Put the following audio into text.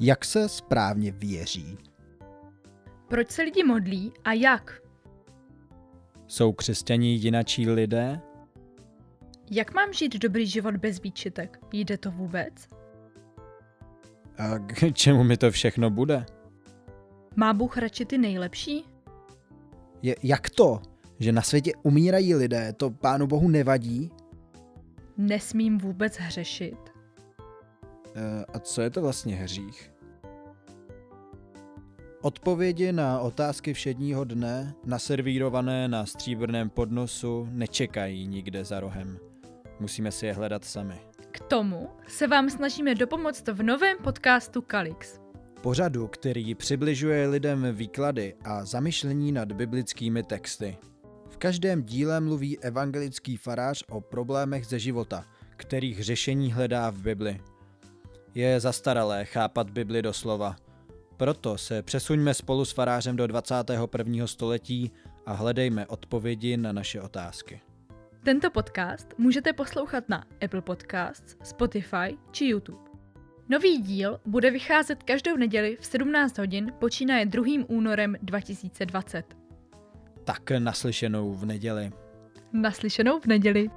Jak se správně věří? Proč se lidi modlí a jak? Jsou křesťaní jinačí lidé? Jak mám žít dobrý život bez výčitek? Jde to vůbec? A k čemu mi to všechno bude? Má Bůh radši ty nejlepší? Je, jak to, že na světě umírají lidé, to Pánu Bohu nevadí? Nesmím vůbec hřešit? E, a co je to vlastně hřích? Odpovědi na otázky všedního dne Naservírované na stříbrném podnosu nečekají nikde za rohem. Musíme si je hledat sami. K tomu se vám snažíme dopomoct v novém podcastu Kalix. pořadu, který přibližuje lidem výklady a zamyšlení nad biblickými texty. V každém díle mluví evangelický farář o problémech ze života, kterých řešení hledá v Bibli. Je zastaralé chápat Bibli doslova. Proto se přesuňme spolu s farářem do 21. století a hledejme odpovědi na naše otázky. Tento podcast můžete poslouchat na Apple Podcasts, Spotify či YouTube. Nový díl bude vycházet každou neděli v 17 hodin počínaje 2. únorem 2020. Tak naslyšenou v neděli. Naslyšenou v neděli.